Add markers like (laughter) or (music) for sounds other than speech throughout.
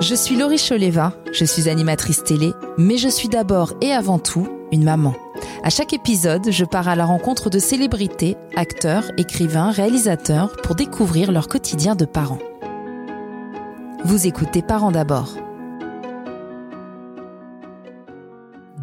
Je suis Laurie Choleva, je suis animatrice télé, mais je suis d'abord et avant tout une maman. À chaque épisode, je pars à la rencontre de célébrités, acteurs, écrivains, réalisateurs pour découvrir leur quotidien de parents. Vous écoutez Parents d'abord.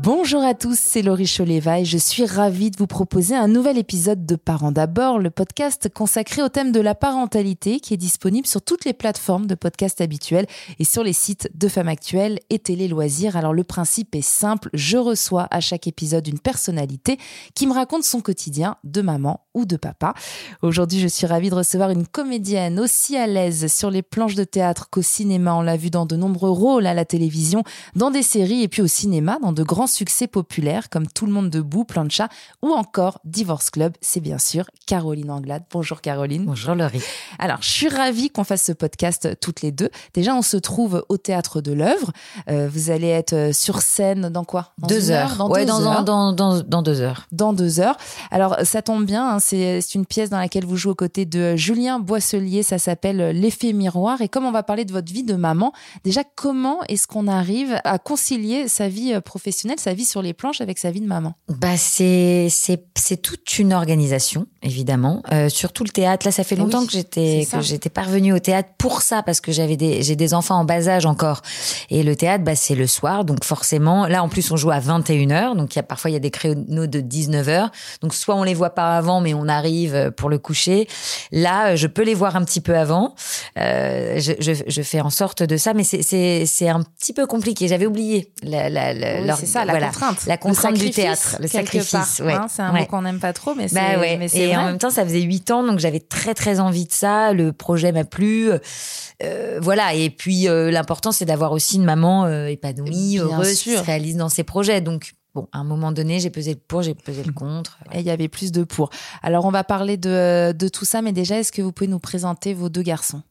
Bonjour à tous, c'est Laurie Choleva et je suis ravie de vous proposer un nouvel épisode de Parents d'abord, le podcast consacré au thème de la parentalité qui est disponible sur toutes les plateformes de podcast habituelles et sur les sites de Femmes Actuelles et Télé Loisirs. Alors le principe est simple, je reçois à chaque épisode une personnalité qui me raconte son quotidien de maman ou de papa. Aujourd'hui, je suis ravie de recevoir une comédienne aussi à l'aise sur les planches de théâtre qu'au cinéma. On l'a vu dans de nombreux rôles à la télévision, dans des séries et puis au cinéma, dans de grands succès populaires comme Tout le monde debout, Plancha ou encore Divorce Club. C'est bien sûr Caroline Anglade. Bonjour Caroline. Bonjour Laurie. Alors, je suis ravie qu'on fasse ce podcast toutes les deux. Déjà, on se trouve au théâtre de l'œuvre. Euh, vous allez être euh, sur scène dans quoi? Dans Deux heures. Dans ouais, deux dans, heures? Dans, dans, dans, deux heures. Dans deux heures. Alors, ça tombe bien. Hein, c'est une pièce dans laquelle vous jouez aux côtés de Julien Boisselier. Ça s'appelle L'effet miroir. Et comme on va parler de votre vie de maman, déjà, comment est-ce qu'on arrive à concilier sa vie euh, professionnelle, sa vie sur les planches avec sa vie de maman Bah, c'est c'est c'est toute une organisation, évidemment. Euh, surtout le théâtre. Là, ça fait Eh longtemps oui, que j'étais que j'étais parvenue au théâtre pour ça parce que j'avais des j'ai des enfants en bas âge encore. Et le théâtre, bah, c'est le soir, donc forcément, là en plus on joue à 21h, donc il y a parfois il y a des créneaux de 19h. Donc soit on les voit pas avant, mais on arrive pour le coucher. Là, je peux les voir un petit peu avant. Euh, je, je, je fais en sorte de ça, mais c'est c'est un petit peu compliqué. J'avais oublié la la, la Oui, leur- c'est ça, la voilà, contrainte. la contrainte du sacrifice, théâtre, le sacrifice. part, ouais. hein, c'est un Ouais. mot qu'on n'aime pas trop, mais c'est Bah ouais. Et en même temps, ça faisait huit ans, donc j'avais très très envie de ça. Le projet m'a plu. Euh, voilà. Et puis euh, l'important, c'est d'avoir aussi une maman euh, épanouie, Bien heureuse, qui se réalise dans ses projets. Donc bon, à un moment donné, j'ai pesé le pour, j'ai pesé le contre. (laughs) Et il y avait plus de pour. Alors, on va parler de, de tout ça, mais déjà, est-ce que vous pouvez nous présenter vos deux garçons?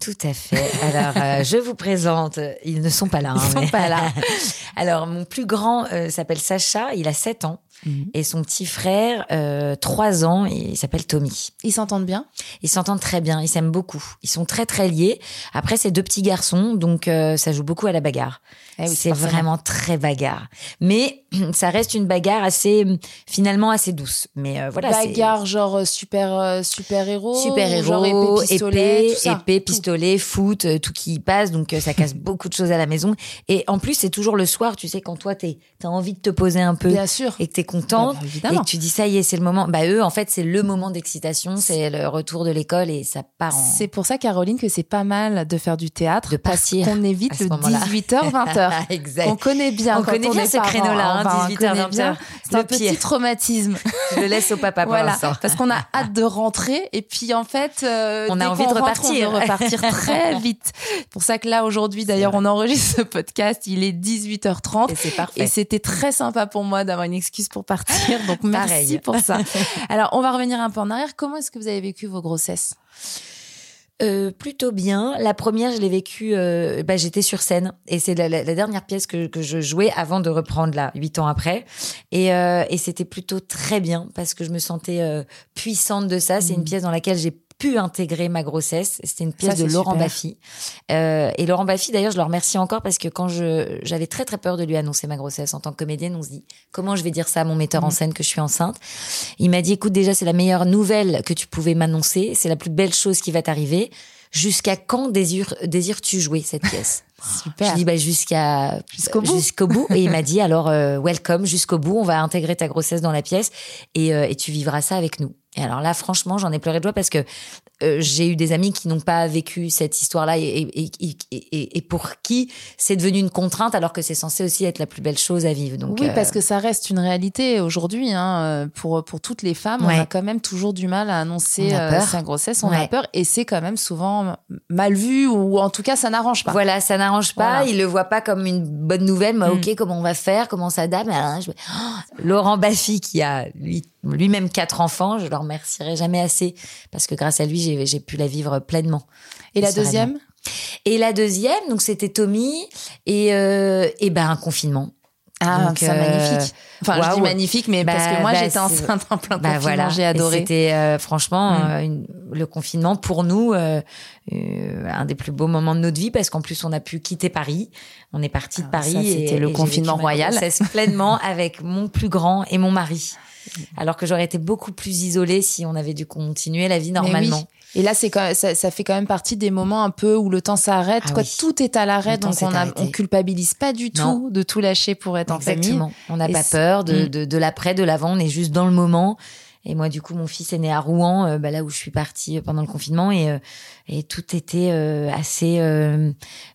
Tout à fait. Alors, euh, je vous présente. Ils ne sont pas là. Ils hein, sont pas là. (laughs) Alors, mon plus grand euh, s'appelle Sacha. Il a 7 ans. Mhm. Et son petit frère, euh, 3 ans, il s'appelle Tommy. Ils s'entendent bien? Ils s'entendent très bien, ils s'aiment beaucoup. Ils sont très très liés. Après, c'est deux petits garçons, donc euh, ça joue beaucoup à la bagarre. Eh oui, c'est vraiment très bagarre. Mais (clears throat) ça reste une bagarre assez, finalement assez douce. Mais euh, voilà, Bagarre, genre euh, super, super héros super héros, épée, pistolet, épée, tout ça? épée, Tout. pistolet, foot, tout qui y passe. Donc ça casse (laughs) beaucoup de choses à la maison. Et en plus, c'est toujours le soir, tu sais, quand toi t'as envie de te poser un peu Bien sûr. et que t'es contente. Bah, et tu dis ça y est, c'est le moment. Bah eux, en fait, c'est le moment d'excitation, c'est le retour de l'école et ça part en. C'est pour ça, Caroline, que c'est pas mal de faire du théâtre. De partir qu'on évite le moment-là. 18h, 20h. (laughs) exact. On connaît bien. On quand connaît bien ce créneau-là, hein, Enfin, on 18h, connaît 20h. bien. C'est un Le petit pire. traumatisme. (laughs) Je le laisse au papa pour voilà, parce qu'on a hâte de rentrer et puis en fait, euh, On a envie de rentre, repartir. on veut repartir (laughs) très vite. C'est pour ça que là aujourd'hui, d'ailleurs, on enregistre ce podcast. Il est 18h30 Et c'est parfait. et c'était très sympa pour moi d'avoir une excuse pour partir. Donc (laughs) merci Pareil. pour ça. (laughs) Alors on va revenir un peu en arrière. Comment est-ce que vous avez vécu vos grossesses? Euh, plutôt bien. La première, je l'ai vécue, euh, bah, j'étais sur scène et c'est la, la- la dernière pièce que, que je jouais avant de reprendre là, huit ans après. Et, euh, et c'était plutôt très bien parce que je me sentais puissante de ça. C'est une pièce dans laquelle j'ai pu intégrer ma grossesse. C'était une pièce Ça, de Laurent. Baffy. Euh, et Laurent Baffy, d'ailleurs, je le remercie encore parce que quand je j'avais très très peur de lui annoncer ma grossesse en tant que comédienne, on se dit comment je vais dire ça à mon metteur en Mhm. scène que je suis enceinte? Il m'a dit écoute déjà c'est la meilleure nouvelle que tu pouvais m'annoncer, c'est la plus belle chose qui va t'arriver. Jusqu'à quand désires désires-tu jouer cette pièce? (laughs) Super. Je dis bah jusqu'à Jusqu'au bout. jusqu'au bout et il m'a dit (laughs) alors euh, welcome jusqu'au bout, on va intégrer ta grossesse dans la pièce et, euh, et tu vivras ça avec nous. Et alors là franchement, j'en ai pleuré de joie parce que euh, j'ai eu des amis qui n'ont pas vécu cette histoire-là et, et, et, et- et pour qui c'est devenu une contrainte alors que c'est censé aussi être la plus belle chose à vivre. Donc oui, euh, parce que ça reste une réalité aujourd'hui. Hein, euh, pour, pour toutes les femmes, on a quand même toujours du mal à annoncer euh, sa grossesse. On a peur et c'est quand même souvent mal vu ou en tout cas, ça n'arrange pas. Voilà, ça n'arrange pas. Voilà. Il le voit pas comme une bonne nouvelle. Moi, Mm. ok, comment on va faire Comment ça je... Oh, Laurent Baffy, qui a lui lui-même quatre enfants, je le remercierai jamais assez parce que grâce à lui, j'ai pu la vivre pleinement. Et la deuxième? Et la deuxième, donc c'était Tommy et euh, et ben un confinement. Ah, ça euh, magnifique. Enfin, je dis magnifique, mais parce Bah, que moi, bah, j'étais c'est- enceinte en plein Bah confinement, voilà, j'ai adoré. C'était euh, franchement Mm. euh, une- le confinement pour nous un des plus beaux moments de notre vie parce qu'en plus on a pu quitter Paris. On est parti de Ah, Paris c'était le et confinement ma royal. pleinement (laughs) avec mon plus grand et mon mari. Alors que j'aurais été beaucoup plus isolée si on avait dû continuer la vie oui. Et là, c'est quand ça, ça fait quand même partie des moments un peu où le temps s'arrête, Ah quoi. oui. Tout est à l'arrêt, donc on, a, on culpabilise pas du tout de tout lâcher pour être en famille. Exactement. On n'a pas peur de, Mm. de, de l'après, de l'avant. On est juste dans le moment. Et moi, du coup, mon fils est né à Rouen, euh, bah, là où je suis partie pendant le confinement, et euh, et tout était euh, assez euh,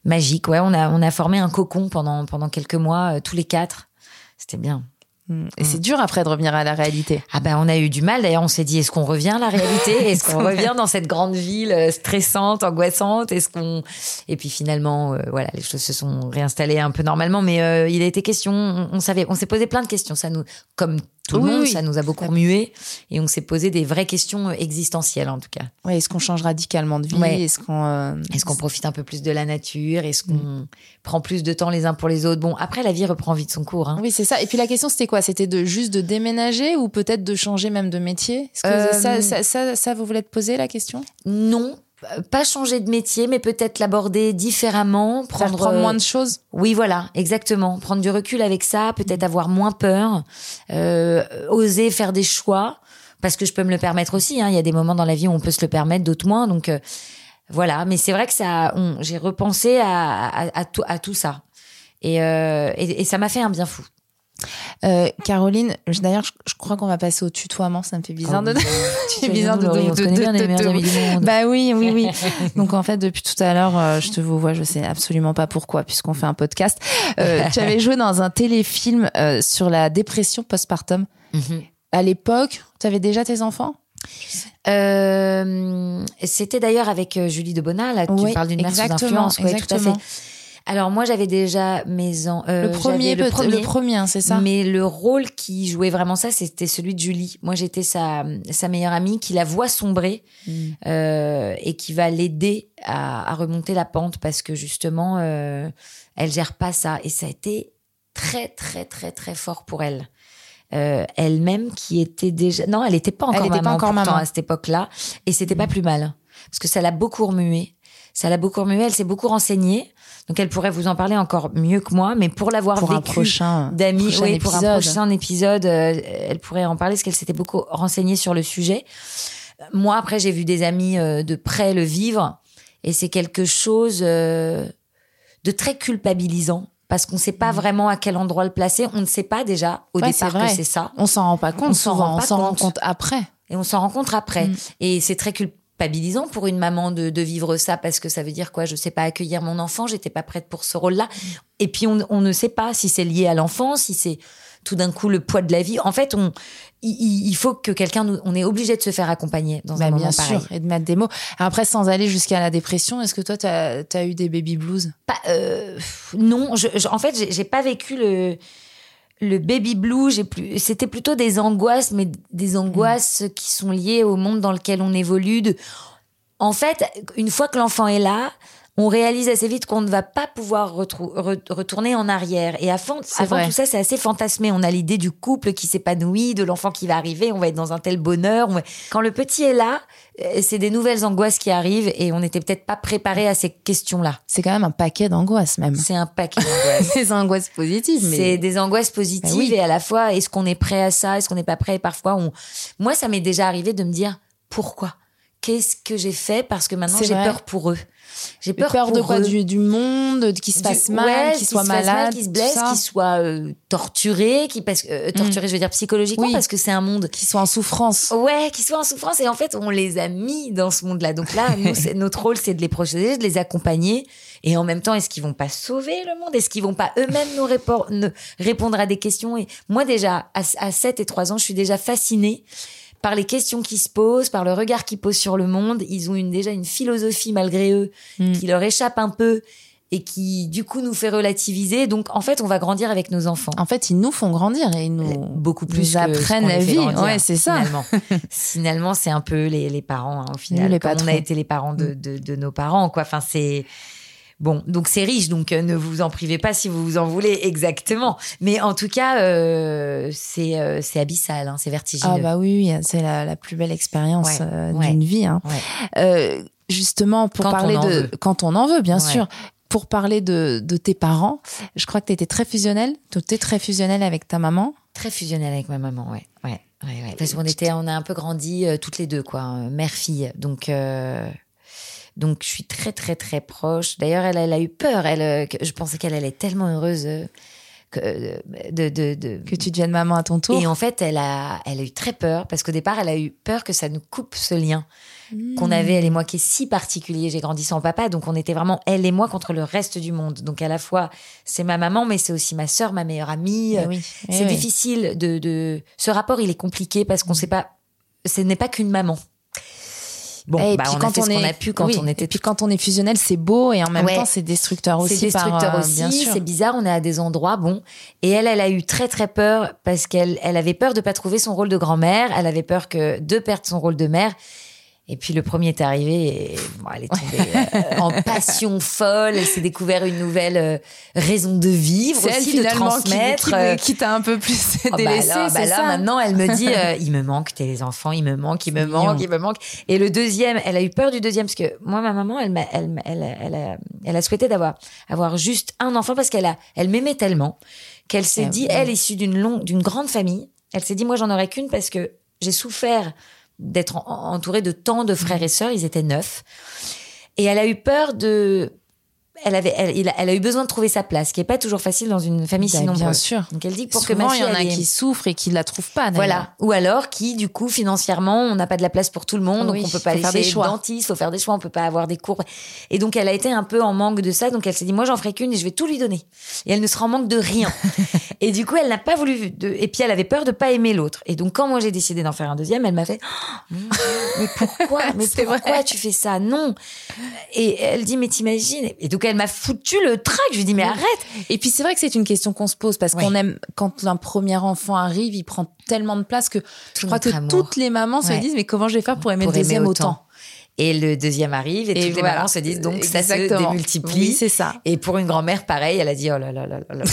magique. Ouais, on a on a formé un cocon pendant pendant quelques mois, euh, tous les quatre. C'était bien. Mm. Et c'est dur après de revenir à la réalité. Ah ben on a eu du mal. D'ailleurs, on s'est dit est-ce qu'on revient à la réalité? (laughs) Est-ce qu'on revient dans cette grande ville euh, stressante, angoissante? Est-ce qu'on Et puis finalement, euh, voilà, les choses se sont réinstallées un peu normalement. Mais euh, il a été question. On, on savait, on s'est posé plein de questions. Ça nous, comme tout le monde, oui. ça nous a beaucoup remué et on s'est posé des vraies questions euh, existentielles en tout cas. Ouais, est-ce qu'on change radicalement de vie Ouais. Est-ce qu'on euh, Est-ce qu'on profite un peu plus de la nature Est-ce qu'on prend plus de temps les uns pour les autres? Bon, après la vie reprend vite son cours. Hein. Oui, c'est ça. Et puis la question, c'était quoi? C'était de juste de déménager ou peut-être de changer même de métier? Est-ce que Euh, ça, ça, ça, ça, vous voulez te poser la question? Non, pas changer de métier, mais peut-être l'aborder différemment, prendre, prendre euh, moins de choses Oui, voilà, exactement. Prendre du recul avec ça, peut-être avoir moins peur, euh, oser faire des choix, parce que je peux me le permettre aussi. hein. Il y a des moments dans la vie où on peut se le permettre, d'autres moins. Donc euh, voilà, mais c'est vrai que ça, j'ai repensé à, à, à tout, à tout ça, et, euh, et, et ça m'a fait un bien fou. Euh, Caroline, d'ailleurs, je, je crois qu'on va passer au tutoiement. Ça me fait bizarre de. (laughs) C'est bizarre de, on se bien, les meilleurs amis du monde. Bah oui, oui, oui. (laughs) Donc en fait, depuis tout à l'heure, euh, je te vous vois, je sais absolument pas pourquoi, puisqu'on fait un podcast. Euh, (laughs) tu avais joué dans un téléfilm sur la dépression postpartum. Mhm. À l'époque, tu avais déjà tes enfants? C'était d'ailleurs avec Julie de Bonat, là, tu Oui, parles d'une mère sous exactement, influence. Ouais, tout à fait. Alors moi, j'avais déjà mes en, euh, Le premier, le premier, hein, c'est ça Mais le rôle qui jouait vraiment ça, c'était celui de Julie. Moi, j'étais sa, sa meilleure amie qui la voit sombrer Mm. euh, et qui va l'aider à, à remonter la pente parce que justement, euh, elle gère pas ça. Et ça a été très, très, très, très fort pour elle. Euh, elle-même qui était déjà... Non, elle n'était pas encore Elle était pas maman, encore pourtant, maman. à cette époque-là. Et c'était pas plus mal. Parce que ça l'a beaucoup remuée. Ça l'a beaucoup remuée. Elle s'est beaucoup renseignée. Donc, elle pourrait vous en parler encore mieux que moi. Mais pour l'avoir pour un vécu prochain, d'amis, oui, pour un prochain épisode, euh, elle pourrait en parler parce qu'elle s'était beaucoup renseignée sur le sujet. Moi, après, j'ai vu des amis euh, de près le vivre et c'est quelque chose euh, de très culpabilisant parce qu'on ne sait pas vraiment à quel endroit le placer. On ne sait pas déjà au Mm. Ouais, départ que c'est ça On s'en rend pas compte On s'en rend rend compte. compte après. et on s'en rencontre après. Mm. Et c'est très culpabilisant pour une maman de, de vivre ça parce que ça veut dire quoi? Je sais pas accueillir mon enfant, j'étais pas prête pour ce rôle-là. Et puis on, on ne sait pas si c'est lié à l'enfant, si c'est tout d'un coup le poids de la vie. En fait, on, il- faut que quelqu'un nous, on est obligé de se faire accompagner dans Bah, un bien moment sûr, pareil. et de mettre des mots. Après, sans aller jusqu'à la dépression, est-ce que toi, tu as, eu des baby blues? Pas, euh, non, je, je- en fait, j'ai- j'ai pas vécu le le baby blue. J'ai plus, c'était plutôt des angoisses, mais des angoisses qui sont liées au monde dans lequel on évolue. De, en fait, une fois que l'enfant est là, on réalise assez vite qu'on ne va pas pouvoir re- retourner en arrière. Et avant, C'est avant vrai. tout ça, c'est assez fantasmé. On a l'idée du couple qui s'épanouit, de l'enfant qui va arriver, on va être dans un tel bonheur. va- Quand le petit est là, euh, c'est des nouvelles angoisses qui arrivent et on n'était peut-être pas préparé à ces questions-là. C'est quand même un paquet d'angoisses même. C'est un paquet (laughs) d'angoisses. Des angoisses positives, mais C'est des angoisses positives Ben oui. et à la fois, est-ce qu'on est prêt à ça Est-ce qu'on n'est pas prêt? Et Parfois, on... moi, ça m'est déjà arrivé de me dire pourquoi? Qu'est-ce que j'ai fait Parce que maintenant, j'ai peur pour eux. J'ai peur, peur, de quoi? eux. du, du monde, de- qui se Du- passe mal, ouais, qui soit malade, qui se blesse, qui soit euh, torturé, qui parce euh, torturé, je veux dire psychologiquement, Oui. parce que c'est un monde qui soit en souffrance. Ouais, qui soit en souffrance. Et en fait, on les a mis dans ce monde-là. Donc là, (laughs) nous, notre rôle, c'est de les protéger, de les accompagner. Et en même temps, est-ce qu'ils vont pas sauver le monde? Est-ce qu'ils vont pas eux-mêmes nous ne- répondre à des questions? Et moi, déjà, à, à 7 et 3 ans, je suis déjà fascinée par les questions qui se posent, par le regard qu'ils posent sur le monde. Ils ont une, déjà une philosophie, malgré eux, Mm. qui leur échappe un peu et qui, du coup, nous fait relativiser. Donc, en fait, on va grandir avec nos enfants En fait, ils nous font grandir et ils nous beaucoup nous plus ce apprennent la vie. grandir, Ouais, c'est ça. Finalement, (laughs) finalement c'est un peu les, les parents hein, au final. Nous, les comme on a été les parents de, de, de nos parents, quoi. Enfin, c'est Bon, donc c'est riche, donc euh, ne vous en privez pas si vous vous en voulez exactement. Mais en tout cas, euh, c'est euh, c'est abyssal, hein, c'est vertigineux. Ah bah oui, oui c'est la, la, plus belle expérience Ouais, euh, ouais, d'une vie. Hein. ouais. Euh, justement, pour Quand parler de veut. quand on en veut, bien sûr. Pour parler de, de tes parents, je crois que tu étais très fusionnelle. Tu étais très fusionnelle avec ta maman. Très fusionnel avec ma maman, ouais, ouais, ouais, ouais. Parce qu'on était, on a un peu grandi toutes les deux, quoi, euh, mère-fille. Donc, euh, donc je suis très, très, très proche. D'ailleurs, elle, elle a eu peur. Elle, euh, je pensais qu'elle allait tellement heureuse euh, que, euh, de, de, de, Que tu deviennes maman à ton tour. Et en fait, elle a, elle a eu très peur parce qu'au départ, elle a eu peur que ça nous coupe ce lien Hmm. qu'on avait, elle et moi, qui est si particulier. J'ai grandi sans papa, donc on était vraiment elle et moi contre le reste du monde. Donc à la fois, c'est ma maman, mais c'est aussi ma sœur, ma meilleure amie. Eh oui, eh c'est oui. difficile de, de. Ce rapport, il est compliqué parce qu'on sait pas. Ce n'est pas qu'une maman. Bon, Eh, et bah, puis on a quand fait ce qu'on a pu quand oui, on était Et puis quand on est fusionnel, c'est beau et en même Ouais. temps, c'est destructeur aussi. C'est destructeur par, euh, aussi, c'est bizarre, on est à des endroits, bon. Et elle, elle a eu très très peur parce qu'elle elle avait peur de pas trouver son rôle de grand-mère, elle avait peur que de perdre son rôle de mère. Et puis le premier est arrivé et bon, elle est tombée euh, en (laughs) passion folle, elle s'est découvert une nouvelle euh, raison de vivre C'est elle aussi, de finalement qui, transmettre. qui, euh, qui t'a un peu plus Ah bah là, bah c'est là, ça? maintenant, elle me dit, (laughs) euh, il me manque tes enfants, il me manque, il me C'est manque, mignon. il me manque. Et le deuxième, elle a eu peur du deuxième parce que moi, ma maman, elle m'a, elle, elle, elle, a, elle a souhaité d'avoir, avoir juste un enfant parce qu'elle a, elle m'aimait tellement qu'elle s'est Eh dit, oui. elle issue d'une longue, d'une grande famille, elle s'est dit, moi, j'en aurais qu'une parce que j'ai souffert d'être en- entourée de tant de frères et sœurs, ils étaient neuf. Et elle a eu peur de, elle avait, elle, il a- elle a eu besoin de trouver sa place, ce qui est pas toujours facile dans une famille Bah, si bien nombreuse. sûr. Donc elle dit pour que Souvent, ma il fille y en a ait- qui souffrent et qui la trouvent pas. voilà. Ou alors qui, du coup, financièrement, on n'a pas de la place pour tout le monde, Oui, donc on peut pas aller faire des choix. dentiste, faut faire des choix, on peut pas avoir des cours. Et donc elle a été un peu en manque de ça, donc elle s'est dit moi j'en ferai qu'une et je vais tout lui donner. Et elle ne sera en manque de rien. (laughs) et du coup elle n'a pas voulu. De... Et puis elle avait peur de pas aimer l'autre. Et donc quand moi j'ai décidé d'en faire un deuxième, elle m'a fait Oh, mais pourquoi? (laughs) Mais pourquoi vrai. tu fais ça? Non. Et elle dit mais t'imagines? Et donc elle m'a foutu le trac. Je lui dis mais arrête. Et puis c'est vrai que c'est une question qu'on se pose parce qu'on aime quand un premier enfant arrive, il prend tellement de place que je crois que amour. toutes les mamans se disent mais comment je vais faire pour aimer Pour le deuxième aimer autant, autant? Et le deuxième arrive et, Et toutes les mamans se disent donc ça se démultiplie. Oui, c'est ça. Et pour une grand-mère, pareil, elle a dit oh là là là là là.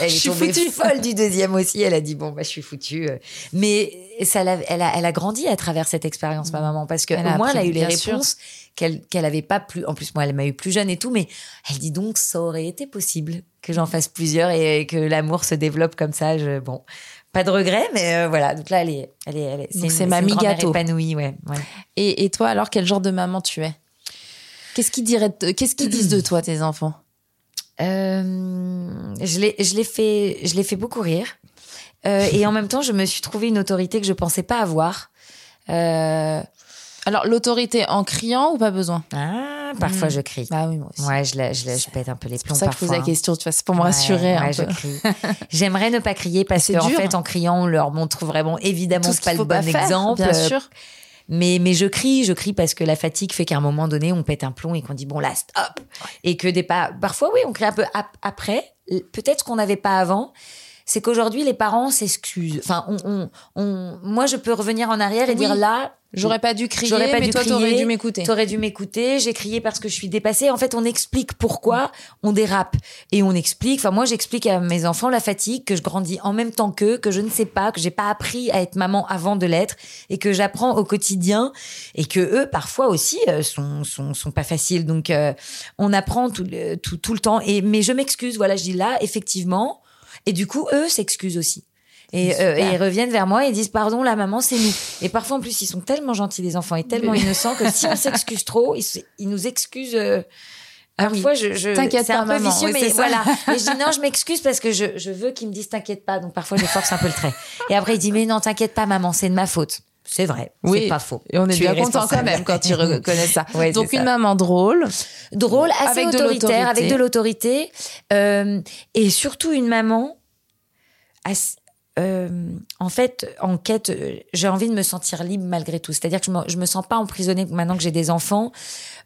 Elle (laughs) Je est suis tombée foutue. folle du deuxième aussi. Elle a dit bon bah je suis foutue. Mais ça, elle a, elle a grandi à travers cette expérience, ma maman, parce que Elle au moins elle a eu les réponses qu'elle qu'elle avait pas plus. En plus moi elle m'a eu plus jeune et tout, mais elle dit donc ça aurait été possible que j'en fasse plusieurs et que l'amour se développe comme ça. Je, bon. Pas de regret, mais euh, voilà. Donc là, elle est, elle est, elle est, c'est une mamie gâteau. épanouie, ouais, ouais. Et, et toi alors quel genre de maman tu es? Qu'est-ce qu'ils diraient Qu'est-ce qu'ils disent de toi tes enfants? Euh, je l'ai, je l'ai fait, je l'ai fait beaucoup rire. Euh, et en même temps, je me suis trouvé une autorité que je pensais pas avoir. Alors l'autorité en criant ou pas besoin? Ah, parfois Mm. je crie. Bah oui moi aussi. Ouais, je, la- je, la- je pète un peu les c'est plombs pour ça que je pose la hein. question, tu vois, c'est pour me Ouais, rassurer un ouais, je peu. crie. (laughs) J'aimerais ne pas crier parce C'est qu'en dur. fait, en criant, on leur montre vraiment évidemment Tout ce pas le bon pas faire, exemple. bien sûr. Mais, mais je crie, je crie parce que la fatigue fait qu'à un moment donné, on pète un plomb et qu'on dit bon là, stop. Et que des pas. Parfois, oui, on crie un peu ap- après. Peut-être qu'on n'avait pas avant. C'est qu'aujourd'hui, les parents s'excusent. Enfin, on, on, on- moi, je peux revenir en arrière et Oui. dire là, J'aurais pas dû crier, J'aurais pas mais dû toi t'aurais dû m'écouter. T'aurais dû m'écouter. J'ai crié parce que je suis dépassée. En fait, on explique pourquoi on dérape et on explique. Enfin, moi, j'explique à mes enfants la fatigue, que je grandis en même temps qu'eux, que je ne sais pas, que j'ai pas appris à être maman avant de l'être et que j'apprends au quotidien et que eux, parfois aussi, euh, sont sont, sont pas faciles. Donc, euh, on apprend tout le, tout, tout le temps. Et mais je m'excuse. Voilà, je dis là, effectivement. Et du coup, eux s'excusent aussi. Et, euh, et ils reviennent vers moi et disent pardon la maman c'est nous. Et parfois en plus ils sont tellement gentils les enfants et tellement innocents que si on (laughs) s'excuse trop ils, ils nous excusent euh, Ah oui. je, je T'inquiète c'est un pas, peu maman. vicieux mais voilà. Et je dis non je (laughs) m'excuse parce que je, je veux qu'ils me disent t'inquiète pas. Donc parfois je force un peu le trait. Et après il dit mais non t'inquiète pas maman c'est de ma faute c'est vrai Oui. c'est pas faux Et on est Tu bien es content quand même quand tu reconnais ça. (laughs) Donc ça. une maman drôle. drôle, assez Avec autoritaire, avec de l'autorité, euh, et surtout une maman. assez- euh, en fait, en quête, j'ai envie de me sentir libre malgré tout. C'est-à-dire que je me, je me sens pas emprisonnée maintenant que j'ai des enfants.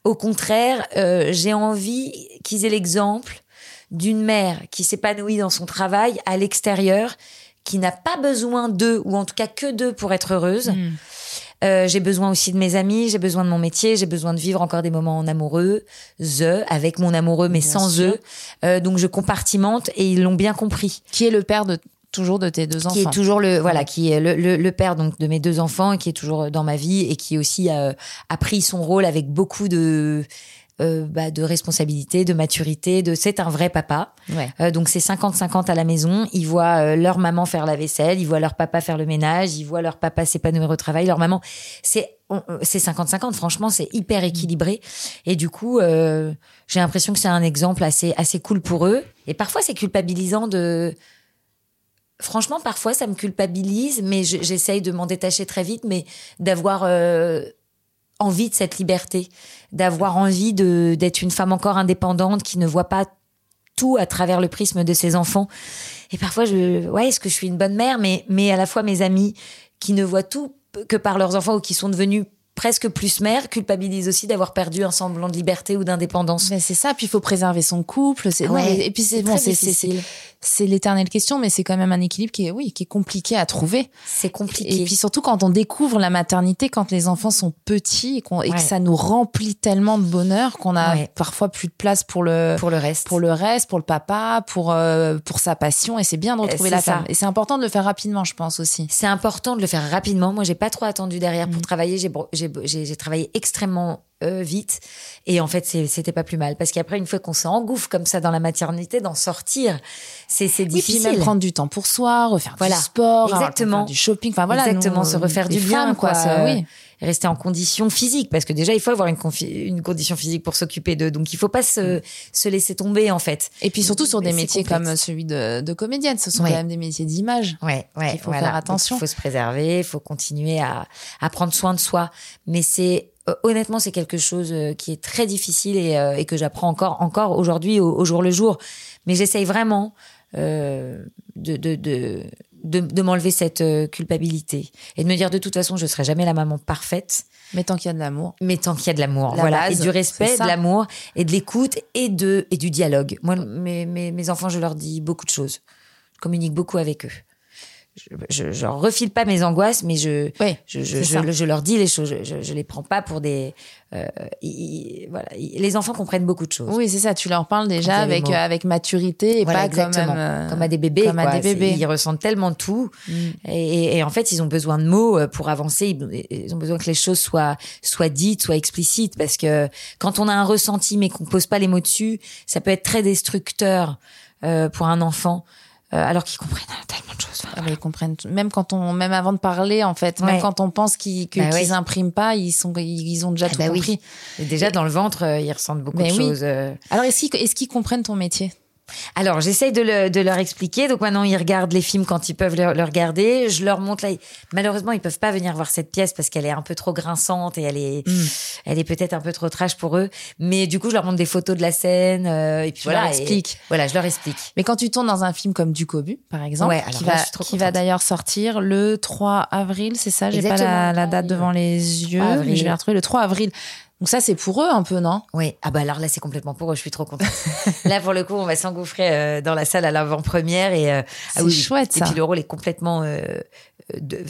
Au contraire, euh, j'ai envie qu'ils aient l'exemple d'une mère qui s'épanouit dans son travail à l'extérieur, qui n'a pas besoin d'eux, ou en tout cas que d'eux pour être heureuse. Euh, j'ai besoin aussi de mes amis, j'ai besoin de mon métier, j'ai besoin de vivre encore des moments en amoureux, the, avec mon amoureux, mais Bien sans sûr. eux. Euh, donc je compartimente et ils l'ont bien compris. Qui est le père de toujours de tes deux enfants Qui est toujours le voilà, qui est le, le, le père donc de mes deux enfants, et qui est toujours dans ma vie et qui aussi euh, a pris son rôle avec beaucoup de euh, bah, de responsabilité, de maturité, de c'est un vrai papa. Ouais. Euh, donc c'est 50-50 à la maison. Ils voient euh, leur maman faire la vaisselle, ils voient leur papa faire le ménage, ils voient leur papa s'épanouir au travail, leur maman. C'est c'est 50-50. Franchement, c'est hyper équilibré. Et du coup, euh, j'ai l'impression que c'est un exemple assez assez cool pour eux. Et parfois, c'est culpabilisant de. Franchement, parfois, ça me culpabilise, mais je- j'essaye de m'en détacher très vite, mais d'avoir euh, envie de cette liberté, d'avoir envie de d'être une femme encore indépendante qui ne voit pas tout à travers le prisme de ses enfants. Et parfois, je, ouais, est-ce que je suis une bonne mère, mais, mais à la fois mes amis qui ne voient tout que par leurs enfants ou qui sont devenus presque plus mères culpabilisent aussi d'avoir perdu un semblant de liberté ou d'indépendance. Mais c'est ça, puis il faut préserver son couple. C'est, Ouais, et puis c'est, bon, c'est, c'est, c'est, difficile. c'est l'éternelle question, mais c'est quand même un équilibre qui est, oui, qui est compliqué à trouver. C'est compliqué. Et puis surtout quand on découvre la maternité, quand les enfants sont petits et, qu'on, et que ça nous remplit tellement de bonheur qu'on a Ouais. parfois plus de place pour le, pour le reste. pour le reste, pour le papa, pour, euh, pour sa passion. Et c'est bien de retrouver c'est la ça. femme. Et c'est important de le faire rapidement, je pense aussi. C'est important de le faire rapidement. Moi, j'ai pas trop attendu derrière Mm. pour travailler. J'ai bro- j'ai travaillé extrêmement euh, vite et en fait, c'était pas plus mal parce qu'après, une fois qu'on s'engouffre comme ça dans la maternité, d'en sortir, c'est c'est Oui, puis difficile. même prendre du temps pour soi, refaire Voilà. du sport, Exactement. faire du shopping. Enfin voilà, Exactement, nous, se refaire du bien, femmes, quoi. ça, oui. Rester en condition physique, parce que déjà, il faut avoir une, condition physique pour s'occuper d'eux. Donc, il faut pas se, se laisser tomber, en fait. Et puis surtout sur des métiers comme celui de, de comédienne, ce sont Ouais. quand même des métiers d'image. Ouais, ouais. Il faut faire attention. Il faut se préserver, il faut continuer à, à prendre soin de soi. Mais c'est, euh, honnêtement, c'est quelque chose euh, qui est très difficile et, euh, et que j'apprends encore, encore aujourd'hui au, au jour le jour. Mais j'essaye vraiment euh, de, de, de, de, de m'enlever cette euh, culpabilité et de me dire de toute façon, je serai jamais la maman parfaite. Mais tant qu'il y a de l'amour. Mais tant qu'il y a de l'amour, La voilà, base, et du respect, de l'amour, et de l'écoute, et de et du dialogue. Moi, mes, mes, mes enfants, je leur dis beaucoup de choses. Je communique beaucoup avec eux. Je, je, je leur refile pas mes angoisses, mais je, Oui, je, je, je, leur dis les choses. Je, je, je les prends pas pour des. Euh, ils- voilà, les enfants comprennent beaucoup de choses. Oui, c'est ça. Tu leur parles déjà y avec, euh, avec maturité et Voilà, pas exactement. comme, euh, comme à des bébés. comme à des bébés. Ils ressentent tellement tout. Mm. Et, et- en fait, ils ont besoin de mots euh, pour avancer. Ils, ils ont besoin que les choses soient, soient dites, soient explicites. Parce que quand on a un ressenti mais qu'on pose pas les mots dessus, ça peut être très destructeur euh, pour un enfant. Euh, alors qu'ils comprennent tellement de choses. Enfin, Ah, ils comprennent même quand on même avant de parler en fait Ouais. même quand on pense qu'ils que- Bah oui. impriment pas ils sont ils ont déjà Ah tout bah oui. compris et déjà, dans le ventre, euh, ils ressentent beaucoup Mais de oui. choses. euh. alors est-ce qu'ils est-ce qu'ils comprennent ton métier? Alors, j'essaye de, le- de leur expliquer. Donc maintenant, ils regardent les films quand ils peuvent le, le regarder. Je leur montre là. Malheureusement, ils peuvent pas venir voir cette pièce parce qu'elle est un peu trop grinçante et elle est, Mm. elle est peut-être un peu trop trash pour eux. Mais du coup, je leur montre des photos de la scène. euh, et puis voilà. leur et- expliques. voilà, je leur explique. mais quand tu tournes dans un film comme Du Cobu par exemple Ouais, alors qui là, va je qui d'ailleurs sortir le 3 avril c'est ça? J'ai pas la, la 3 date devant les yeux 3 mais je vais la retrouver le 3 avril donc ça c'est pour eux un peu non? Oui. Ah bah alors là, c'est complètement pour eux. Je suis trop contente. (laughs) là, pour le coup, on va s'engouffrer euh, dans la salle à l'avant-première et euh, C'est chouette, Et ça. puis le rôle est complètement euh, de,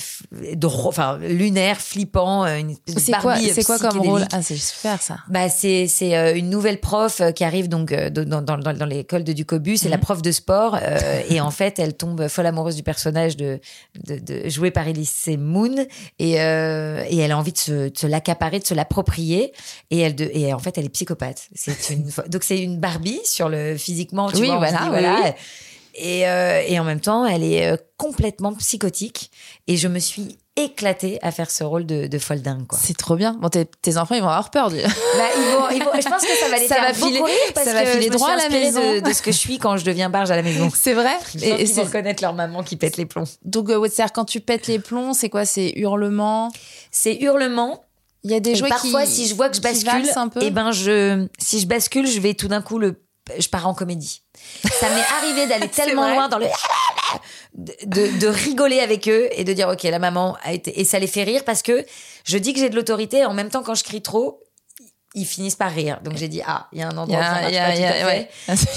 de, enfin lunaire, flippant, euh, une c'est quoi c'est quoi comme rôle ah c'est super ça Bah c'est c'est euh, une nouvelle prof euh, qui arrive donc dans dans dans, dans l'école de Ducobu, c'est la Mhm. prof de sport euh, et en fait elle tombe folle amoureuse du personnage de de, de joué par Elise Moon et euh, et elle a envie de se, de se l'accaparer, de se l'approprier et elle de et en fait elle est psychopathe. C'est une (laughs) donc c'est une Barbie sur le physiquement, tu Oui, vois, voilà, dit, oui, voilà. oui. Et, euh, et en même temps, elle est euh, complètement psychotique. Et je me suis éclatée à faire ce rôle de, de folle dingue, quoi. c'est trop bien bon tes, tes enfants ils vont avoir peur du Bah, ils vont, ils vont- je pense que ça va les Ça faire va beaucoup filer- rire parce ça va que filer je me droit suis à la maison. De, de ce que je suis quand je deviens barge à la maison. (laughs) c'est vrai Je et, et c'est reconnaître leur maman qui pète les plombs. donc euh, ouais, quand tu pètes les plombs c'est quoi? C'est hurlement? C'est hurlement. il y a des Et jouets parfois, qui si je vois que je bascule, un peu? et ben je, si je bascule, je vais tout d'un coup le, je pars en comédie. Ça m'est (laughs) arrivé d'aller tellement loin dans le, (laughs) de, de, rigoler avec eux et de dire ok la maman a été et ça les fait rire parce que je dis que j'ai de l'autorité en même temps quand je crie trop ils finissent par rire donc j'ai dit ah il y a un endroit où et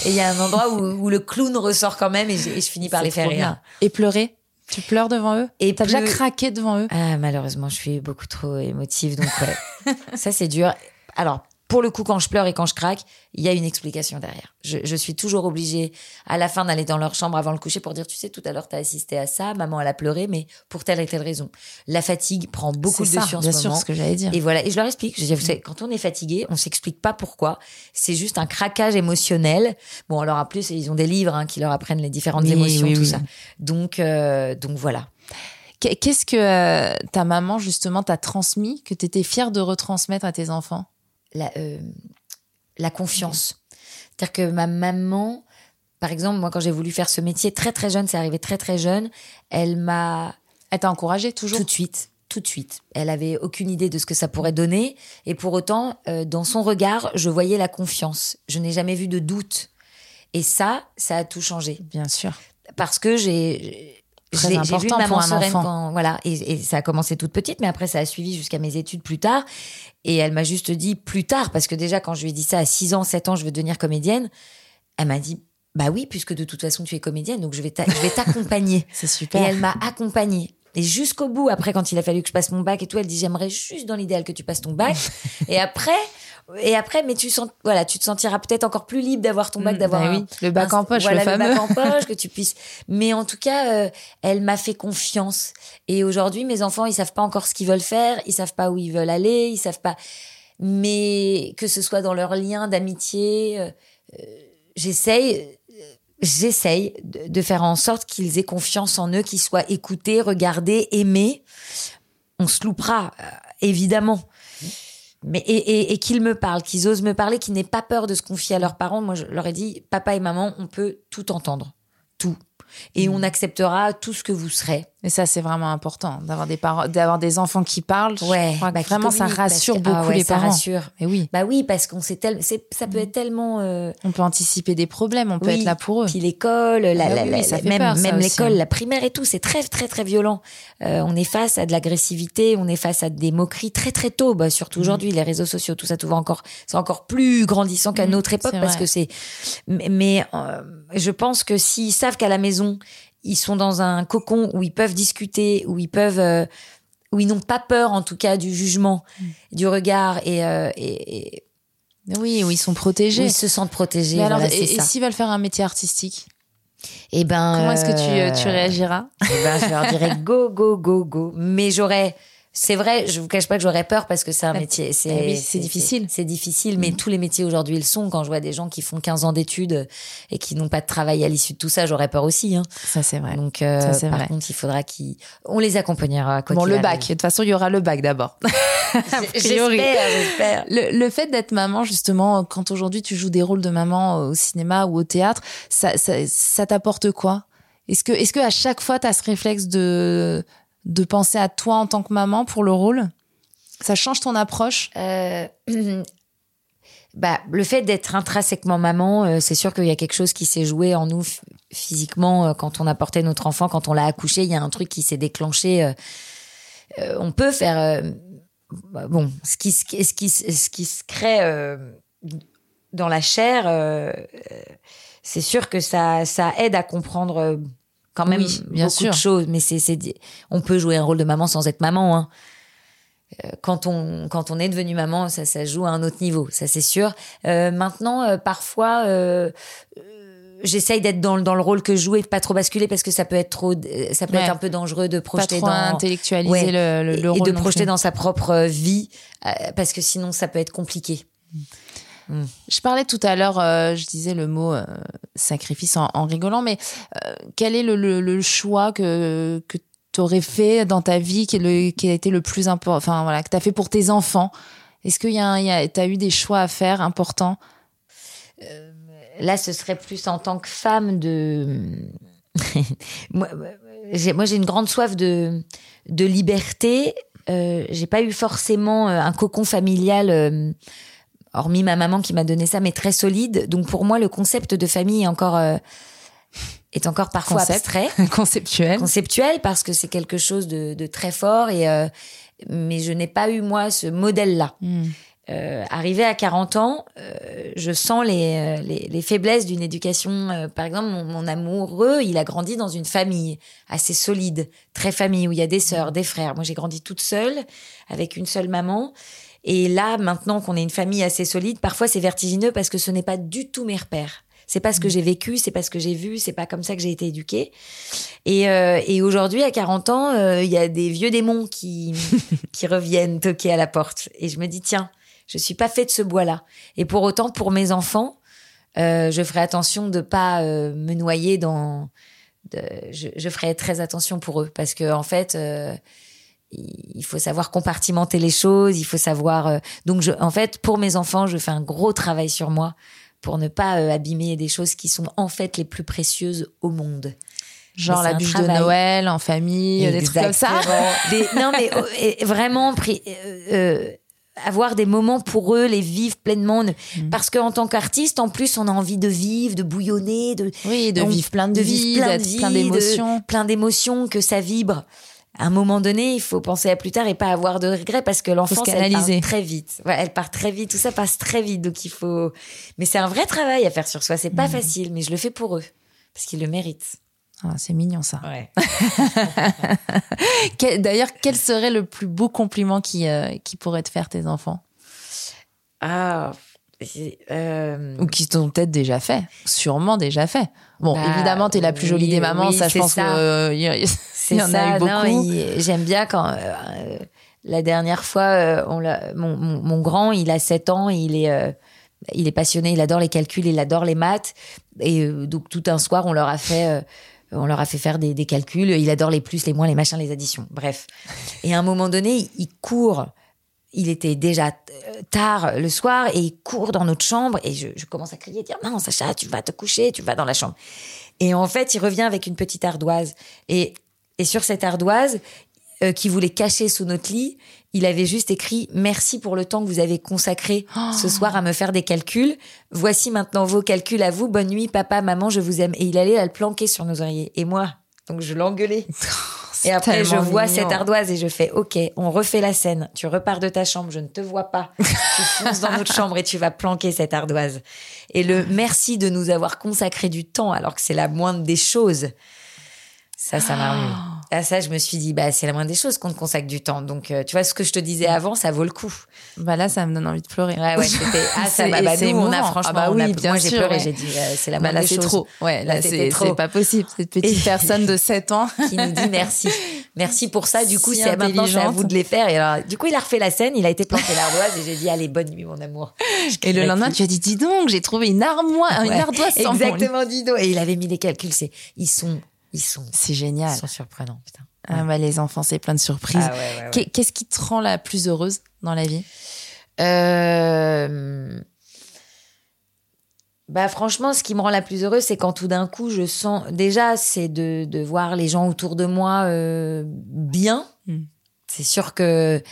il y a un endroit où, où le clown ressort quand même et je, et je finis par les faire rire bien. Et pleurer? Tu pleures devant eux? Et T'as déjà craqué devant eux? Ah, malheureusement, je suis beaucoup trop émotive, donc ouais. (laughs) ça c'est dur. Alors, pour le coup, quand je pleure et quand je craque, il y a une explication derrière. Je, je suis toujours obligée, à la fin, d'aller dans leur chambre avant le coucher pour dire, tu sais, tout à l'heure, t'as assisté à ça, maman, elle a pleuré, mais pour telle et telle raison. La fatigue prend beaucoup de C'est ça, dessus en bien ce sûr, moment. ce que j'allais dire. Et voilà, et je leur explique. Je dis, vous savez, quand on est fatigué, on s'explique pas pourquoi. C'est juste un craquage émotionnel. Bon, alors en plus, ils ont des livres hein, qui leur apprennent les différentes Oui, émotions, oui, tout oui. ça. Donc, euh, donc voilà. Qu'est- Qu'est-ce que euh, ta maman, justement, t'a transmis, que tu étais fière de retransmettre à tes enfants? La, euh, la confiance. C'est-à-dire que ma maman, par exemple, moi, quand j'ai voulu faire ce métier très très jeune, c'est arrivé très très jeune, elle m'a Elle t'a encouragée toujours? Tout de suite, tout de suite. Elle avait aucune idée de ce que ça pourrait donner, et pour autant, euh, dans son regard, je voyais la confiance. Je n'ai jamais vu de doute. Et ça, ça a tout changé. Bien sûr. Parce que j'ai Très vu maman pour un enfant. quand voilà et, et ça a commencé toute petite mais après ça a suivi jusqu'à mes études plus tard et elle m'a juste dit plus tard parce que déjà quand je lui ai dit ça à 6 ans 7 ans je veux devenir comédienne elle m'a dit bah oui puisque de toute façon tu es comédienne donc je vais t'accompagner (laughs) C'est et super. elle m'a accompagnée et jusqu'au bout après quand il a fallu que je passe mon bac et tout elle dit j'aimerais juste dans l'idéal que tu passes ton bac (laughs) et après et après mais tu sens voilà tu te sentiras peut-être encore plus libre d'avoir ton bac Mm, d'avoir bah oui, le bac un- en poche, voilà, le fameux. bac en poche, que tu puisses. Mais en tout cas, euh, elle m'a fait confiance. Et aujourd'hui, mes enfants, ils savent pas encore ce qu'ils veulent faire, ils savent pas où ils veulent aller, ils savent pas. Mais que ce soit dans leur lien d'amitié, euh, euh, j'essaye. J'essaye de, faire en sorte qu'ils aient confiance en eux, qu'ils soient écoutés, regardés, aimés. On se loupera, évidemment. Mais et, et, et qu'ils me parlent, qu'ils osent me parler, qu'ils n'aient pas peur de se confier à leurs parents. Moi, je leur ai dit, papa et maman, on peut tout entendre, tout, et on acceptera tout ce que vous serez. Et ça, c'est vraiment important d'avoir des parents, d'avoir des enfants qui parlent. Je Ouais, crois bah, vraiment, ça rassure que- beaucoup ah ouais, les ça parents. rassure. Et oui, Bah oui, parce qu'on sait tel, ça peut être tellement. euh, on peut anticiper des problèmes, on peut Oui. être là pour eux. Puis l'école, la, Ah la- oui, la- oui, ça la- fait même, peur, ça même aussi, l'école, hein. la primaire et tout, c'est très très très violent. Euh, on est face à de l'agressivité, on est face à des moqueries très très tôt. Bah, Mm. surtout aujourd'hui, les réseaux sociaux, tout ça, tout va encore, c'est encore plus grandissant qu'à Mm, notre époque parce vrai. que c'est. Mais, mais, euh, je pense que s'ils savent qu'à la maison ils sont dans un cocon où ils peuvent discuter, où ils peuvent, euh, où ils n'ont pas peur en tout cas du jugement, Mm. du regard et, euh, et, et Oui, où ils sont où protégés. ils se sentent protégés. Mais alors, voilà, et, s'ils veulent faire un métier artistique, Et ben, comment est-ce que tu, euh, tu réagiras? Eh ben, je leur dirais go, go, go, go. Mais j'aurais, c'est vrai, je vous cache pas que j'aurais peur parce que c'est un Ah, métier, c'est, oui, c'est difficile. Mm. C'est difficile, mais tous les métiers aujourd'hui le sont. Quand je vois des gens qui font 15 ans d'études et qui n'ont pas de travail à l'issue de tout ça, j'aurais peur aussi. Hein. Ça, c'est vrai. Donc, euh, Ça, par vrai. contre, il faudra qu'ils, on les accompagnera. Quoi bon, le bac. De toute façon, il y aura le bac d'abord. (laughs) j'espère. Le, le fait d'être maman, justement, quand aujourd'hui tu joues des rôles de maman au cinéma ou au théâtre, ça, ça, ça t'apporte quoi? Est-ce que, est-ce que à chaque fois tu as ce réflexe de, de penser à toi en tant que maman pour le rôle? Ça change ton approche? Euh, (clears throat) bah, le fait d'être intrinsèquement maman, euh, c'est sûr qu'il y a quelque chose qui s'est joué en nous physiquement euh, quand on a porté notre enfant, quand on l'a accouché. Il y a un truc qui s'est déclenché. euh, on peut faire bah, bon, ce qui, ce qui, ce qui se crée dans la chair. c'est sûr que ça, ça aide à comprendre quand même Oui, bien beaucoup sûr. de choses. Mais c'est, on peut jouer un rôle de maman sans être maman. Hein quand on quand on est devenu maman, ça ça joue à un autre niveau, ça c'est sûr. Euh, maintenant, euh, parfois, euh, euh, j'essaye d'être dans le- dans le rôle que je joue et de pas trop basculer parce que ça peut être trop, euh, ça peut Ouais. être un peu dangereux de Pas projeter trop dans intellectualiser Ouais. le, le, et, de projeter dans sa propre euh, vie euh, parce que sinon ça peut être compliqué. Je parlais tout à l'heure, euh, je disais le mot euh, sacrifice en, en rigolant, mais euh, quel est le, le, le choix que, que tu aurais fait dans ta vie qui, est le, qui a été le plus important, enfin voilà, que tu as fait pour tes enfants? Est-ce que tu as eu des choix à faire importants? Là, ce serait plus en tant que femme de. (laughs) moi, moi, j'ai une grande soif de, de liberté. Euh, j'ai pas eu forcément euh, un cocon familial, euh, hormis ma maman qui m'a donné ça, mais très solide. Donc pour moi, le concept de famille est encore euh, est encore parfois Concept. abstrait, (laughs) conceptuels conceptuel, parce que c'est quelque chose de, de très fort. Et euh, mais je n'ai pas eu moi ce modèle-là. Hmm. Euh, arrivé à 40 ans, euh, je sens les, euh, les, les faiblesses d'une éducation. Euh, par exemple, mon, mon, amoureux, il a grandi dans une famille assez solide, très famille, où il y a des sœurs, des frères. Moi, j'ai grandi toute seule, avec une seule maman. Et là, maintenant qu'on est une famille assez solide, parfois c'est vertigineux parce que ce n'est pas du tout mes repères. C'est pas ce que mmh. j'ai vécu, c'est pas ce que j'ai vu, c'est pas comme ça que j'ai été éduquée. Et, euh, et aujourd'hui, à 40 ans, il y a des vieux démons qui, (laughs) qui reviennent toquer à la porte. Et je me dis, tiens, je suis pas fait de ce bois-là. Et pour autant, pour mes enfants, euh, je ferai attention de pas euh, me noyer dans. De, je, je, ferai très attention pour eux parce que en fait, euh, il faut savoir compartimenter les choses. Il faut savoir. Euh, donc, je, en fait, pour mes enfants, je fais un gros travail sur moi pour ne pas euh, abîmer des choses qui sont en fait les plus précieuses au monde. Genre la bûche de Noël en famille, Exactement. des trucs comme ça. des, non, mais oh, vraiment, euh, avoir des moments pour eux, les vivre pleinement. Mm. Parce qu'en tant qu'artiste, en plus, on a envie de vivre, de bouillonner, de, oui, de vivre plein de, de vie, plein, d'émotions. Plein d'émotions, que ça vibre. À un moment donné, il faut penser à plus tard et pas avoir de regrets parce que l'enfance, elle part très vite. Ouais, elle part très vite. Tout ça passe très vite. Donc il faut. Mais c'est un vrai travail à faire sur soi. C'est pas mm. facile, mais je le fais pour eux parce qu'ils le méritent. Ah, c'est mignon ça. (laughs) D'ailleurs, quel serait le plus beau compliment qui, euh, qui pourrait te faire tes enfants? Ah. Euh... Ou qui t'ont peut-être déjà fait, sûrement déjà fait. Bon, bah, évidemment, t'es la plus jolie des mamans, ça, je pense qu'il euh, y, (laughs) y, en a eu beaucoup. J'aime bien quand euh, la dernière fois, on mon, mon, mon, grand, il a 7 ans, il est il est passionné, il adore les calculs, il adore les maths. Et donc tout un soir, on leur a fait on leur a fait faire des, calculs. Il adore les plus, les moins, les machins, les additions. Bref. Et à un moment donné, il court. Il était déjà euh, tard le soir et il court dans notre chambre et je, je commence à crier, dire non Sacha, tu vas te coucher, tu vas dans la chambre. Et en fait, il revient avec une petite ardoise et et sur cette ardoise, euh, qui voulait cacher sous notre lit, il avait juste écrit merci pour le temps que vous avez consacré ce oh. soir à me faire des calculs. Voici maintenant vos calculs à vous. Bonne nuit, papa, maman, je vous aime. Et il allait la le planquer sur nos oreillers. Et moi, donc je l'engueulais. (laughs) et après, je vois cette ardoise et je fais OK, on refait la scène. Tu repars de ta chambre, je ne te vois pas. (laughs) tu fonces dans notre chambre et tu vas planquer cette ardoise. Et le merci de nous avoir consacré du temps alors que c'est la moindre des choses. Ça, ça m'a remis. À ça, je me suis dit, bah, c'est la moindre des choses qu'on te consacre du temps. Donc, euh, tu vois, ce que je te disais avant, ça vaut le coup. Bah là, ça me donne envie de pleurer. Ouais, ouais, c'était, ah, ça, bah, bah nous, on a franchement, ah bah oui, bien moi, j'ai pleuré, j'ai dit, euh, c'est la bah, moindre là, des choses. trop. Ouais, là, c'est, c'est pas possible. Cette petite (laughs) personne de 7 ans. qui nous dit merci. Merci pour ça. Du coup, c'est maintenant, c'est à vous de les faire. Et alors, du coup, il a refait la scène, il a été planté l'ardoise et j'ai dit, allez, bonne nuit, mon amour. Et le lendemain, tu as dit, dis donc, j'ai trouvé une armoire, une ardoise sans Exactement, dis donc. Et il avait mis des calculs, c'est, ils sont ils sont. C'est génial. Ils sont surprenants, putain. Ah bah, les enfants, c'est plein de surprises. Ah ouais, ouais, Qu'est-ce qui te rend la plus heureuse dans la vie? Euh... Bah franchement, ce qui me rend la plus heureuse, c'est quand tout d'un coup, je sens déjà, c'est de, de voir les gens autour de moi euh, bien. Mm. C'est sûr que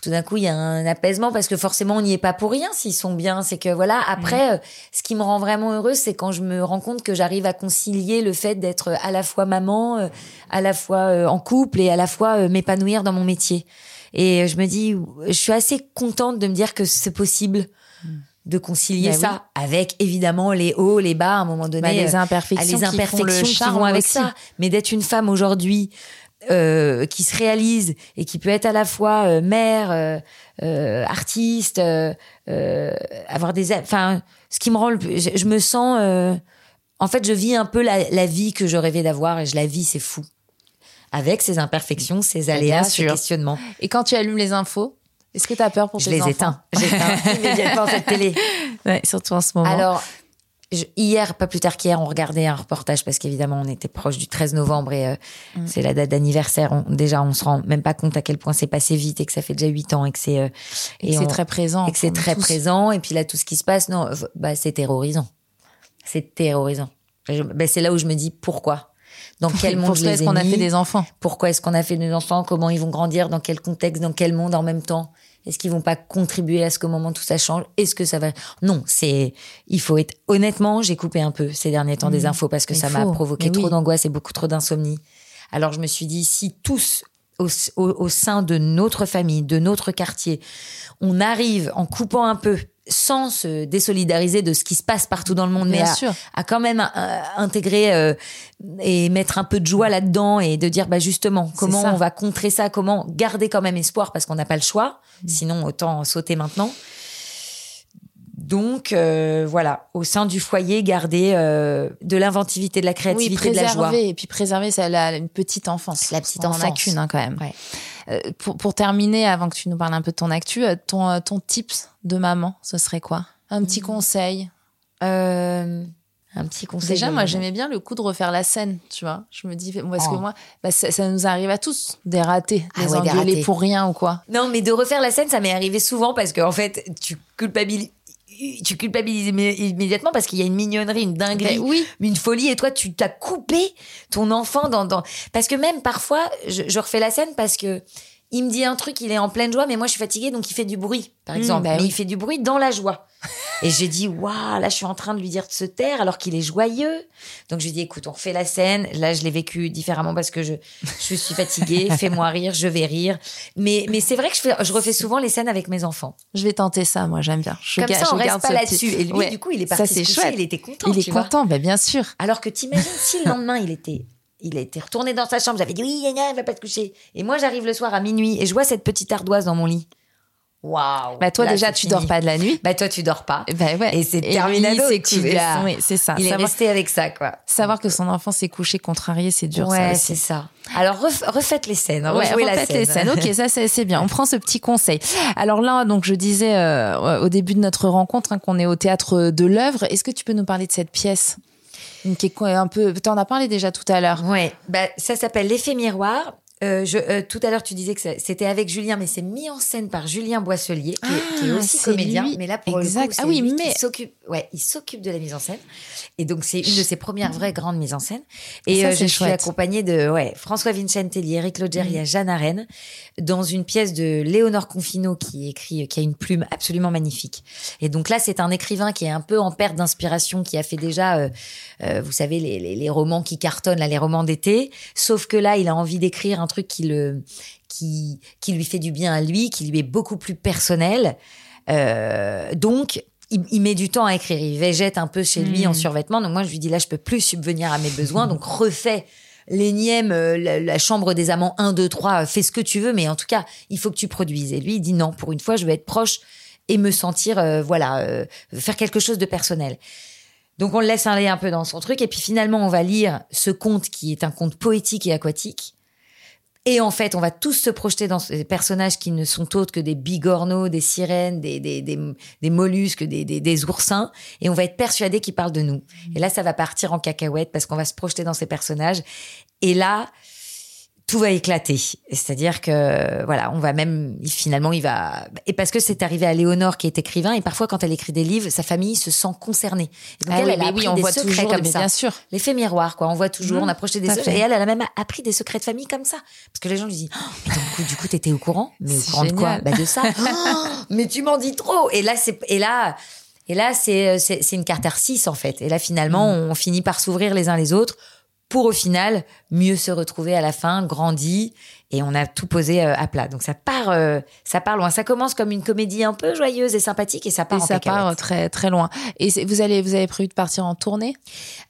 tout d'un coup il y a un apaisement parce que forcément on n'y est pas pour rien s'ils sont bien. C'est que voilà après euh, ce qui me rend vraiment heureuse c'est quand je me rends compte que j'arrive à concilier le fait d'être à la fois maman euh, à la fois euh, en couple et à la fois m'épanouir dans mon métier. Et je me dis je suis assez contente de me dire que c'est possible mm. de concilier bah ça avec évidemment les hauts les bas. À un moment donné bah, les imperfections, les imperfections qui, qui vont avec aussi. ça. Mais d'être une femme aujourd'hui euh, qui se réalise et qui peut être à la fois euh, mère, euh, euh artiste, euh, avoir des, enfin, ce qui me rend, le, je, je me sens, en fait, je vis un peu la, la vie que je rêvais d'avoir et je la vis, c'est fou, avec ses imperfections, ses aléas, ses questionnements. Et quand tu allumes les infos, est-ce que tu as peur pour je tes les éteins, (laughs) j'éteins immédiatement cette télé. Ouais, surtout en ce moment. Alors, hier, pas plus tard qu'hier, on regardait un reportage parce qu'évidemment, on était proche du 13 novembre et euh, mm. c'est la date d'anniversaire. déjà, on se rend même pas compte à quel point c'est passé vite et que ça fait déjà huit ans et que c'est euh, et, et c'est très présent. Et que c'est très tous. présent. Et puis là, tout ce qui se passe, non, bah c'est terrorisant. C'est terrorisant. Bah, c'est là où je me dis pourquoi? Dans (laughs) quel monde Pourquoi est-ce qu'on a fait des enfants? Pourquoi est-ce qu'on a fait des enfants? Comment ils vont grandir? Dans quel contexte? Dans quel monde en même temps? Est-ce qu'ils vont pas contribuer à ce qu'au moment tout ça change? Est-ce que ça va? Non, c'est il faut être honnêtement, j'ai coupé un peu ces derniers temps mmh. des infos parce que ça m'a provoqué trop oui. d'angoisse et beaucoup trop d'insomnie. Alors je me suis dit si tous au, au, au sein de notre famille, de notre quartier, on arrive en coupant un peu sans se désolidariser de ce qui se passe partout dans le monde, mais Bien à, sûr. à quand même euh, intégrer euh, et mettre un peu de joie là-dedans et de dire bah justement comment on va contrer ça, comment garder quand même espoir parce qu'on n'a pas le choix, Mm. sinon autant sauter maintenant. Donc euh, voilà, au sein du foyer, garder euh, de l'inventivité, de la Oui, créativité, de la joie. et puis préserver ça, la, une petite enfance. La petite On en a enfance. qu'une hein, quand même. Ouais. Euh, pour, pour terminer, avant que tu nous parles un peu de ton actu, euh, ton, euh, ton tips de maman, ce serait quoi? Un petit conseil Euh, un petit conseil. Déjà, moi, j'aimais bien le coup de refaire la scène, tu vois. Je me dis, parce que Oh. moi, bah, ça, ça nous arrive à tous, des ratés, Ah des ouais, des engueulés ratés. pour rien ou quoi. Non, mais de refaire la scène, ça m'est arrivé souvent parce qu'en fait, tu culpabilises. Tu culpabilises immé- immédiatement parce qu'il y a une mignonnerie, une dinguerie, Ben oui. une folie, et toi, tu t'as coupé ton enfant dans, dans. Parce que même parfois, je, je refais la scène parce que il me dit un truc, il est en pleine joie, mais moi, je suis fatiguée, donc il fait du bruit, par Mmh, exemple. bah mais oui. il fait du bruit dans la joie. et j'ai dit, waouh, là, je suis en train de lui dire de se taire alors qu'il est joyeux. Donc, je lui dis, écoute, on refait la scène. Là, je l'ai vécu différemment parce que je, je suis fatiguée. (laughs) Fais-moi rire, je vais rire. Mais, mais c'est vrai que je, fais, je refais souvent les scènes avec mes enfants. Je vais tenter ça, moi, j'aime bien. Je Comme ça, on je reste garde pas là-dessus. Et lui, Ouais. du coup, il est Ça, parti c'est se coucher, chouette. il était content. Il est tu vois. content, ben bien sûr. Alors que t'imagines si le lendemain il était, il était retourné dans sa chambre, j'avais dit oui, gna, va pas te coucher. Et moi j'arrive le soir à minuit et je vois cette petite ardoise dans mon lit. Waouh. Bah toi Là, déjà tu fini. dors pas de la nuit. Bah toi tu dors pas. Bah ouais. Et c'est terminado, c'est. Oui, c'est ça. Il est resté avec ça quoi. savoir que son enfant s'est couché contrarié, c'est dur. ouais, ça c'est ça. Alors ref- refaites les scènes, Ouais, rejouez la refaites scène. les scènes. Ok, ça c'est bien. On prend ce petit conseil. Alors là, donc je disais euh, au début de notre rencontre hein, qu'on est au théâtre de l'œuvre. Est-ce que tu peux nous parler de cette pièce? Qui est un peu. Tu en as parlé déjà tout à l'heure. Ouais, bah, ça s'appelle l'effet miroir. Euh, je, euh, tout à l'heure, tu disais que c'était avec Julien, mais c'est mis en scène par Julien Boisselier, qui, est, qui est Ah, aussi comédien. lui. Mais là, pour Exact. le coup, Ah oui, lui mais- qui s'occupe. Ouais, il s'occupe de la mise en scène. Et donc, c'est une de ses premières vraies grandes mises en scène. Et Ça, euh, je suis accompagnée de ouais, François Vincentelli, Eric Logeri Mm. et Jeanne Arène dans une pièce de Léonore Confino qui écrit, qui a une plume absolument magnifique. Et donc là, c'est un écrivain qui est un peu en perte d'inspiration, qui a fait déjà, vous savez, les, les, les romans qui cartonnent, là, les romans d'été. Sauf que là, il a envie d'écrire un truc qui le, qui, qui lui fait du bien à lui, qui lui est beaucoup plus personnel. Euh, donc, il, il met du temps à écrire. Il végète un peu chez lui en survêtement. Donc moi, je lui dis là, je peux plus subvenir à mes besoins. Donc (laughs) refais l'énième, euh, la, la chambre des amants 1, 2, 3, euh, fais ce que tu veux, mais en tout cas, il faut que tu produises. Et lui, il dit non, pour une fois, je veux être proche et me sentir, euh, voilà, faire quelque chose de personnel. Donc on le laisse aller un peu dans son truc, et puis finalement, on va lire ce conte qui est un conte poétique et aquatique. Et en fait, on va tous se projeter dans ces personnages qui ne sont autres que des bigorneaux, des sirènes, des, des, des, des mollusques, des, des, oursins. Et on va être persuadé qu'ils parlent de nous. Et là, ça va partir en cacahuète parce qu'on va se projeter dans ces personnages. Et là, tout va éclater. C'est-à-dire que, voilà, on va même, finalement, il va, et parce que c'est arrivé à Léonore qui est écrivain, et parfois, quand elle écrit des livres, sa famille se sent concernée. Et donc, Ah elle, oui, elle a mais appris oui, on des voit secrets toujours, comme mais ça. bien sûr. L'effet miroir, quoi. On voit toujours, Mmh, on a projeté des secrets. Et elle, elle a même appris des secrets de famille comme ça. Parce que les gens lui disent, oh, mais donc, du coup, du coup, t'étais au courant? Mais au courant de quoi? Bah, de ça. (laughs) Oh, mais tu m'en dis trop! Et là, c'est, et là, et là, c'est, c'est, c'est une catharsis, en fait. Et là, finalement, Mmh. on finit par s'ouvrir les uns les autres pour au final mieux se retrouver à la fin, grandi, et on a tout posé euh, à plat. Donc ça part, euh, ça part loin. Ça commence comme une comédie un peu joyeuse et sympathique, et ça part Et en ça cacahuète. part très très loin. Et vous allez vous avez prévu de partir en tournée?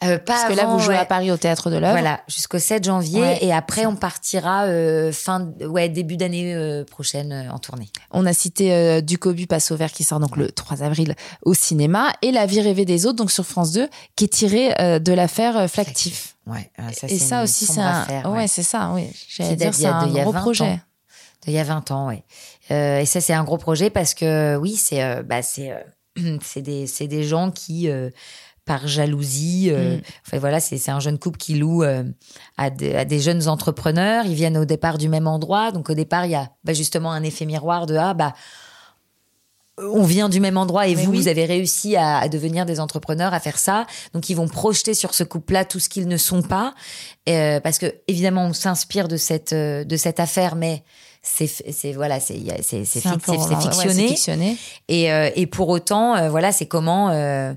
Euh, pas Parce que là vous jouez ouais. à Paris au théâtre de l'œuvre. Voilà, jusqu'au 7 janvier Ouais, et après on partira euh, fin ouais début d'année prochaine en tournée. On a cité Ducobu passe au vert qui sort donc le 3 avril au cinéma et La vie rêvée des autres donc sur France 2 qui est tiré euh, de l'affaire Flactif. Ouais, euh, ça, et ça aussi c'est un affaire, ouais, ouais. c'est ça oui. J'allais dire c'est un gros 20 projet. ans. Il y a 20 ans, ouais. Euh, et ça c'est un gros projet parce que oui, c'est euh, bah c'est euh, (clears throat) c'est des c'est des gens qui euh, par jalousie, Mm. enfin voilà, c'est c'est un jeune couple qui loue à, des, à des jeunes entrepreneurs. Ils viennent au départ du même endroit, donc au départ il y a bah, justement un effet miroir de ah bah on vient du même endroit et Mais vous, oui. vous avez réussi à, à devenir des entrepreneurs, à faire ça. Donc, ils vont projeter sur ce couple-là tout ce qu'ils ne sont pas, Euh, parce que évidemment, on s'inspire de cette euh, de cette affaire, mais c'est c'est voilà, c'est c'est fictionné. fictionné. Et euh, et pour autant, euh, voilà, c'est comment euh,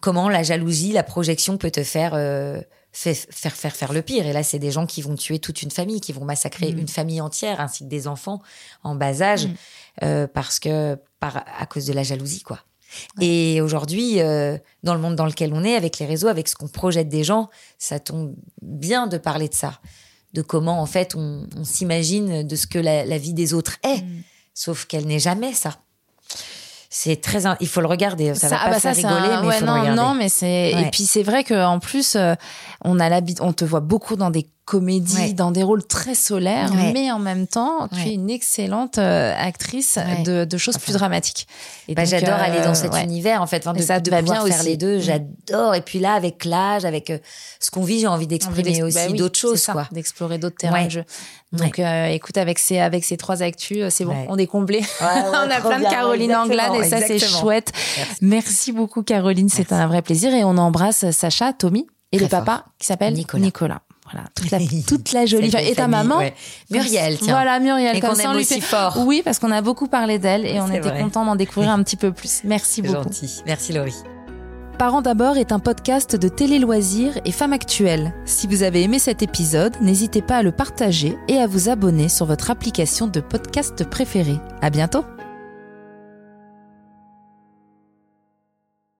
comment la jalousie, la projection peut te faire euh, faire faire faire le pire. Et là, c'est des gens qui vont tuer toute une famille, qui vont massacrer Mm. une famille entière, ainsi que des enfants en bas âge, Mm. Euh, parce que par à cause de la jalousie, quoi. Et aujourd'hui, euh, dans le monde dans lequel on est, avec les réseaux, avec ce qu'on projette des gens, ça tombe bien de parler de ça, de comment en fait on, on s'imagine de ce que la, la vie des autres est, Mm. sauf qu'elle n'est jamais ça. C'est très, in- il faut le regarder. Ça, va ah pas bah ça, rigoler, un- mais il ouais, faut non, le regarder. non, mais c'est Ouais. et puis c'est vrai que en plus euh, on a l'habitude, on te voit beaucoup dans des comédies, Ouais. dans des rôles très solaires, Ouais. mais en même temps tu Ouais. es une excellente euh, actrice Ouais. de, de choses plus dramatiques. Et Bah, j'adore euh, aller dans cet ouais. univers en fait, enfin, de, ça de va bien faire aussi. les deux. Mm. J'adore. Et puis là, avec l'âge, avec euh, ce qu'on vit, j'ai envie d'exprimer d'ex- aussi bah oui, d'autres choses, ça, quoi. d'explorer d'autres terrains de jeu. Donc euh, écoute, avec ces avec ces trois actus, euh, c'est bon, on est comblé. (laughs) on a plein de Caroline Anglade et ça c'est chouette. Merci. Merci beaucoup Caroline, c'est un vrai plaisir et on embrasse Sacha, Tommy et Très le papa qui s'appelle Nicolas. Nicolas. Voilà, toute la, toute la jolie. Et ta famille, maman ouais. Muriel, tiens. Voilà, Muriel. Et comme qu'on ça, aime on lui aussi fait- fort. Oui, parce qu'on a beaucoup parlé d'elle et on était vrai. content d'en découvrir un petit peu plus. Merci beaucoup. gentil. Merci Laurie. Parents d'abord est un podcast de télé loisirs et femmes actuelles. Si vous avez aimé cet épisode, n'hésitez pas à le partager et à vous abonner sur votre application de podcast préférée. À bientôt!